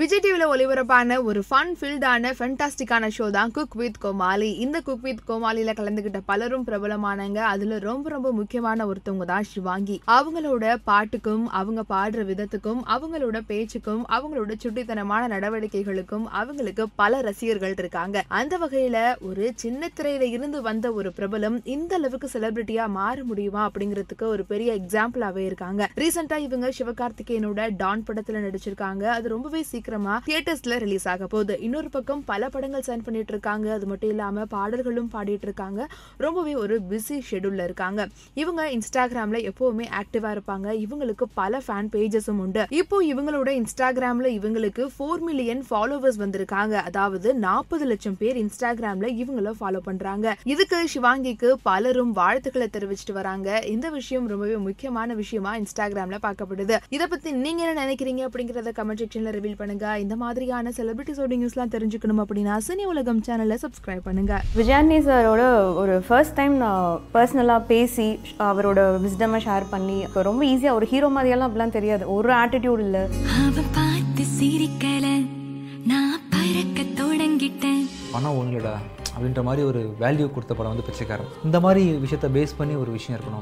விஜய் டிவியில் ஒளிபரப்பான ஒரு ஃபன் ஃபீல்டான ஃபென்டாஸ்டிக்கான ஷோ தான் குக் வித் கோமாளி. இந்த குக் வித் கோமாளியில் கலந்துக்கிட்ட பலரும் பிரபலமானங்க. அதில் ரொம்ப ரொம்ப முக்கியமான ஒருத்தவங்க தான் ஷிவாங்கி அவங்களோட பாட்டுக்கும் அவங்க பாடுற விதத்துக்கும் அவங்களோட பேச்சுக்கும் அவங்களோட சுட்டித்தனமான நடவடிக்கைகளுக்கும் அவங்களுக்கு பல ரசிகர்கள் இருக்காங்க. அந்த வகையில் ஒரு சின்ன திரையில இருந்து வந்த ஒரு பிரபலம் இந்த அளவுக்கு செலிபிரிட்டியா மாற முடியுமா அப்படிங்கிறதுக்கு ஒரு பெரிய எக்ஸாம்பிளாகவே இருக்காங்க. ரீசெண்டாக இவங்க சிவகார்த்திகேயனோட டான் படத்தில் நடிச்சிருக்காங்க. அது ரொம்பவே சீக்கிரமா தியேட்டர்ஸ்ல ரிலீஸ் ஆக போகுது. இன்னொரு பக்கம் பல படங்கள் சைன் பண்ணிட்டு இருக்காங்க. அது மட்டும் இல்லாம பாடல்களும் பாடிட்டு இருக்காங்க. ரொம்பவே ஒரு பிஸி ஷெடியூல்ல இருக்காங்க. இவங்க இன்ஸ்டாகிராம்ல எப்பவுமே ஆக்டிவா இருப்பாங்க. இவங்களுக்கு பல ஃபேன் பேஜஸும் உண்டு. இப்போ இவங்களோட இன்ஸ்டாகிராம்ல இவங்களுக்கு ஃபோர் மில்லியன் ஃபாலோவர்ஸ் வந்திருக்காங்க. அதாவது நாற்பது லட்சம் பேர் இன்ஸ்டாகிராம்ல இவங்கள ஃபாலோ பண்றாங்க. இதுக்கு சிவாங்கிக்கு பலரும் வாழ்த்துக்களை தெரிவிச்சிட்டு வராங்க. இந்த விஷயம் ரொம்பவே முக்கியமான விஷயமா இன்ஸ்டாகிராம்ல பார்க்கப்படுது. இதை பத்தி நீங்க என்ன நினைக்கிறீங்க அப்படிங்கறத கமெண்ட் செக்ஷன்ல ரிவீல் பண்ணுங்க. இந்த மாதிரியான செலிபிரிட்டிஸோட நியூஸ்லாம் தெரிஞ்சுக்கணும் அப்படின்னா சினி உலகம் சேனலை சப்ஸ்கிரைப் பண்ணுங்க. விஜயானி சாரோட ஒரு ஃபர்ஸ்ட் டைம் நான் பர்சனலாக பேசி அவரோட விஸ்டமை ஷேர் பண்ணி இப்போ ரொம்ப ஈஸியாக ஒரு ஹீரோ மாதிரியெல்லாம் அப்படிலாம் தெரியாது. ஒரு ஆட்டிடியூட் இல்லை. பார்த்து சிரிக்கல. நான் பறக்க தொடங்கிட்டேன். பணம் ஒன்றுடா அப்படின்ற மாதிரி ஒரு வேல்யூ கொடுத்த படம் வந்து பிச்சைக்காரன். இந்த மாதிரி விஷயத்த பேஸ் பண்ணி ஒரு விஷயம் இருக்கணும்.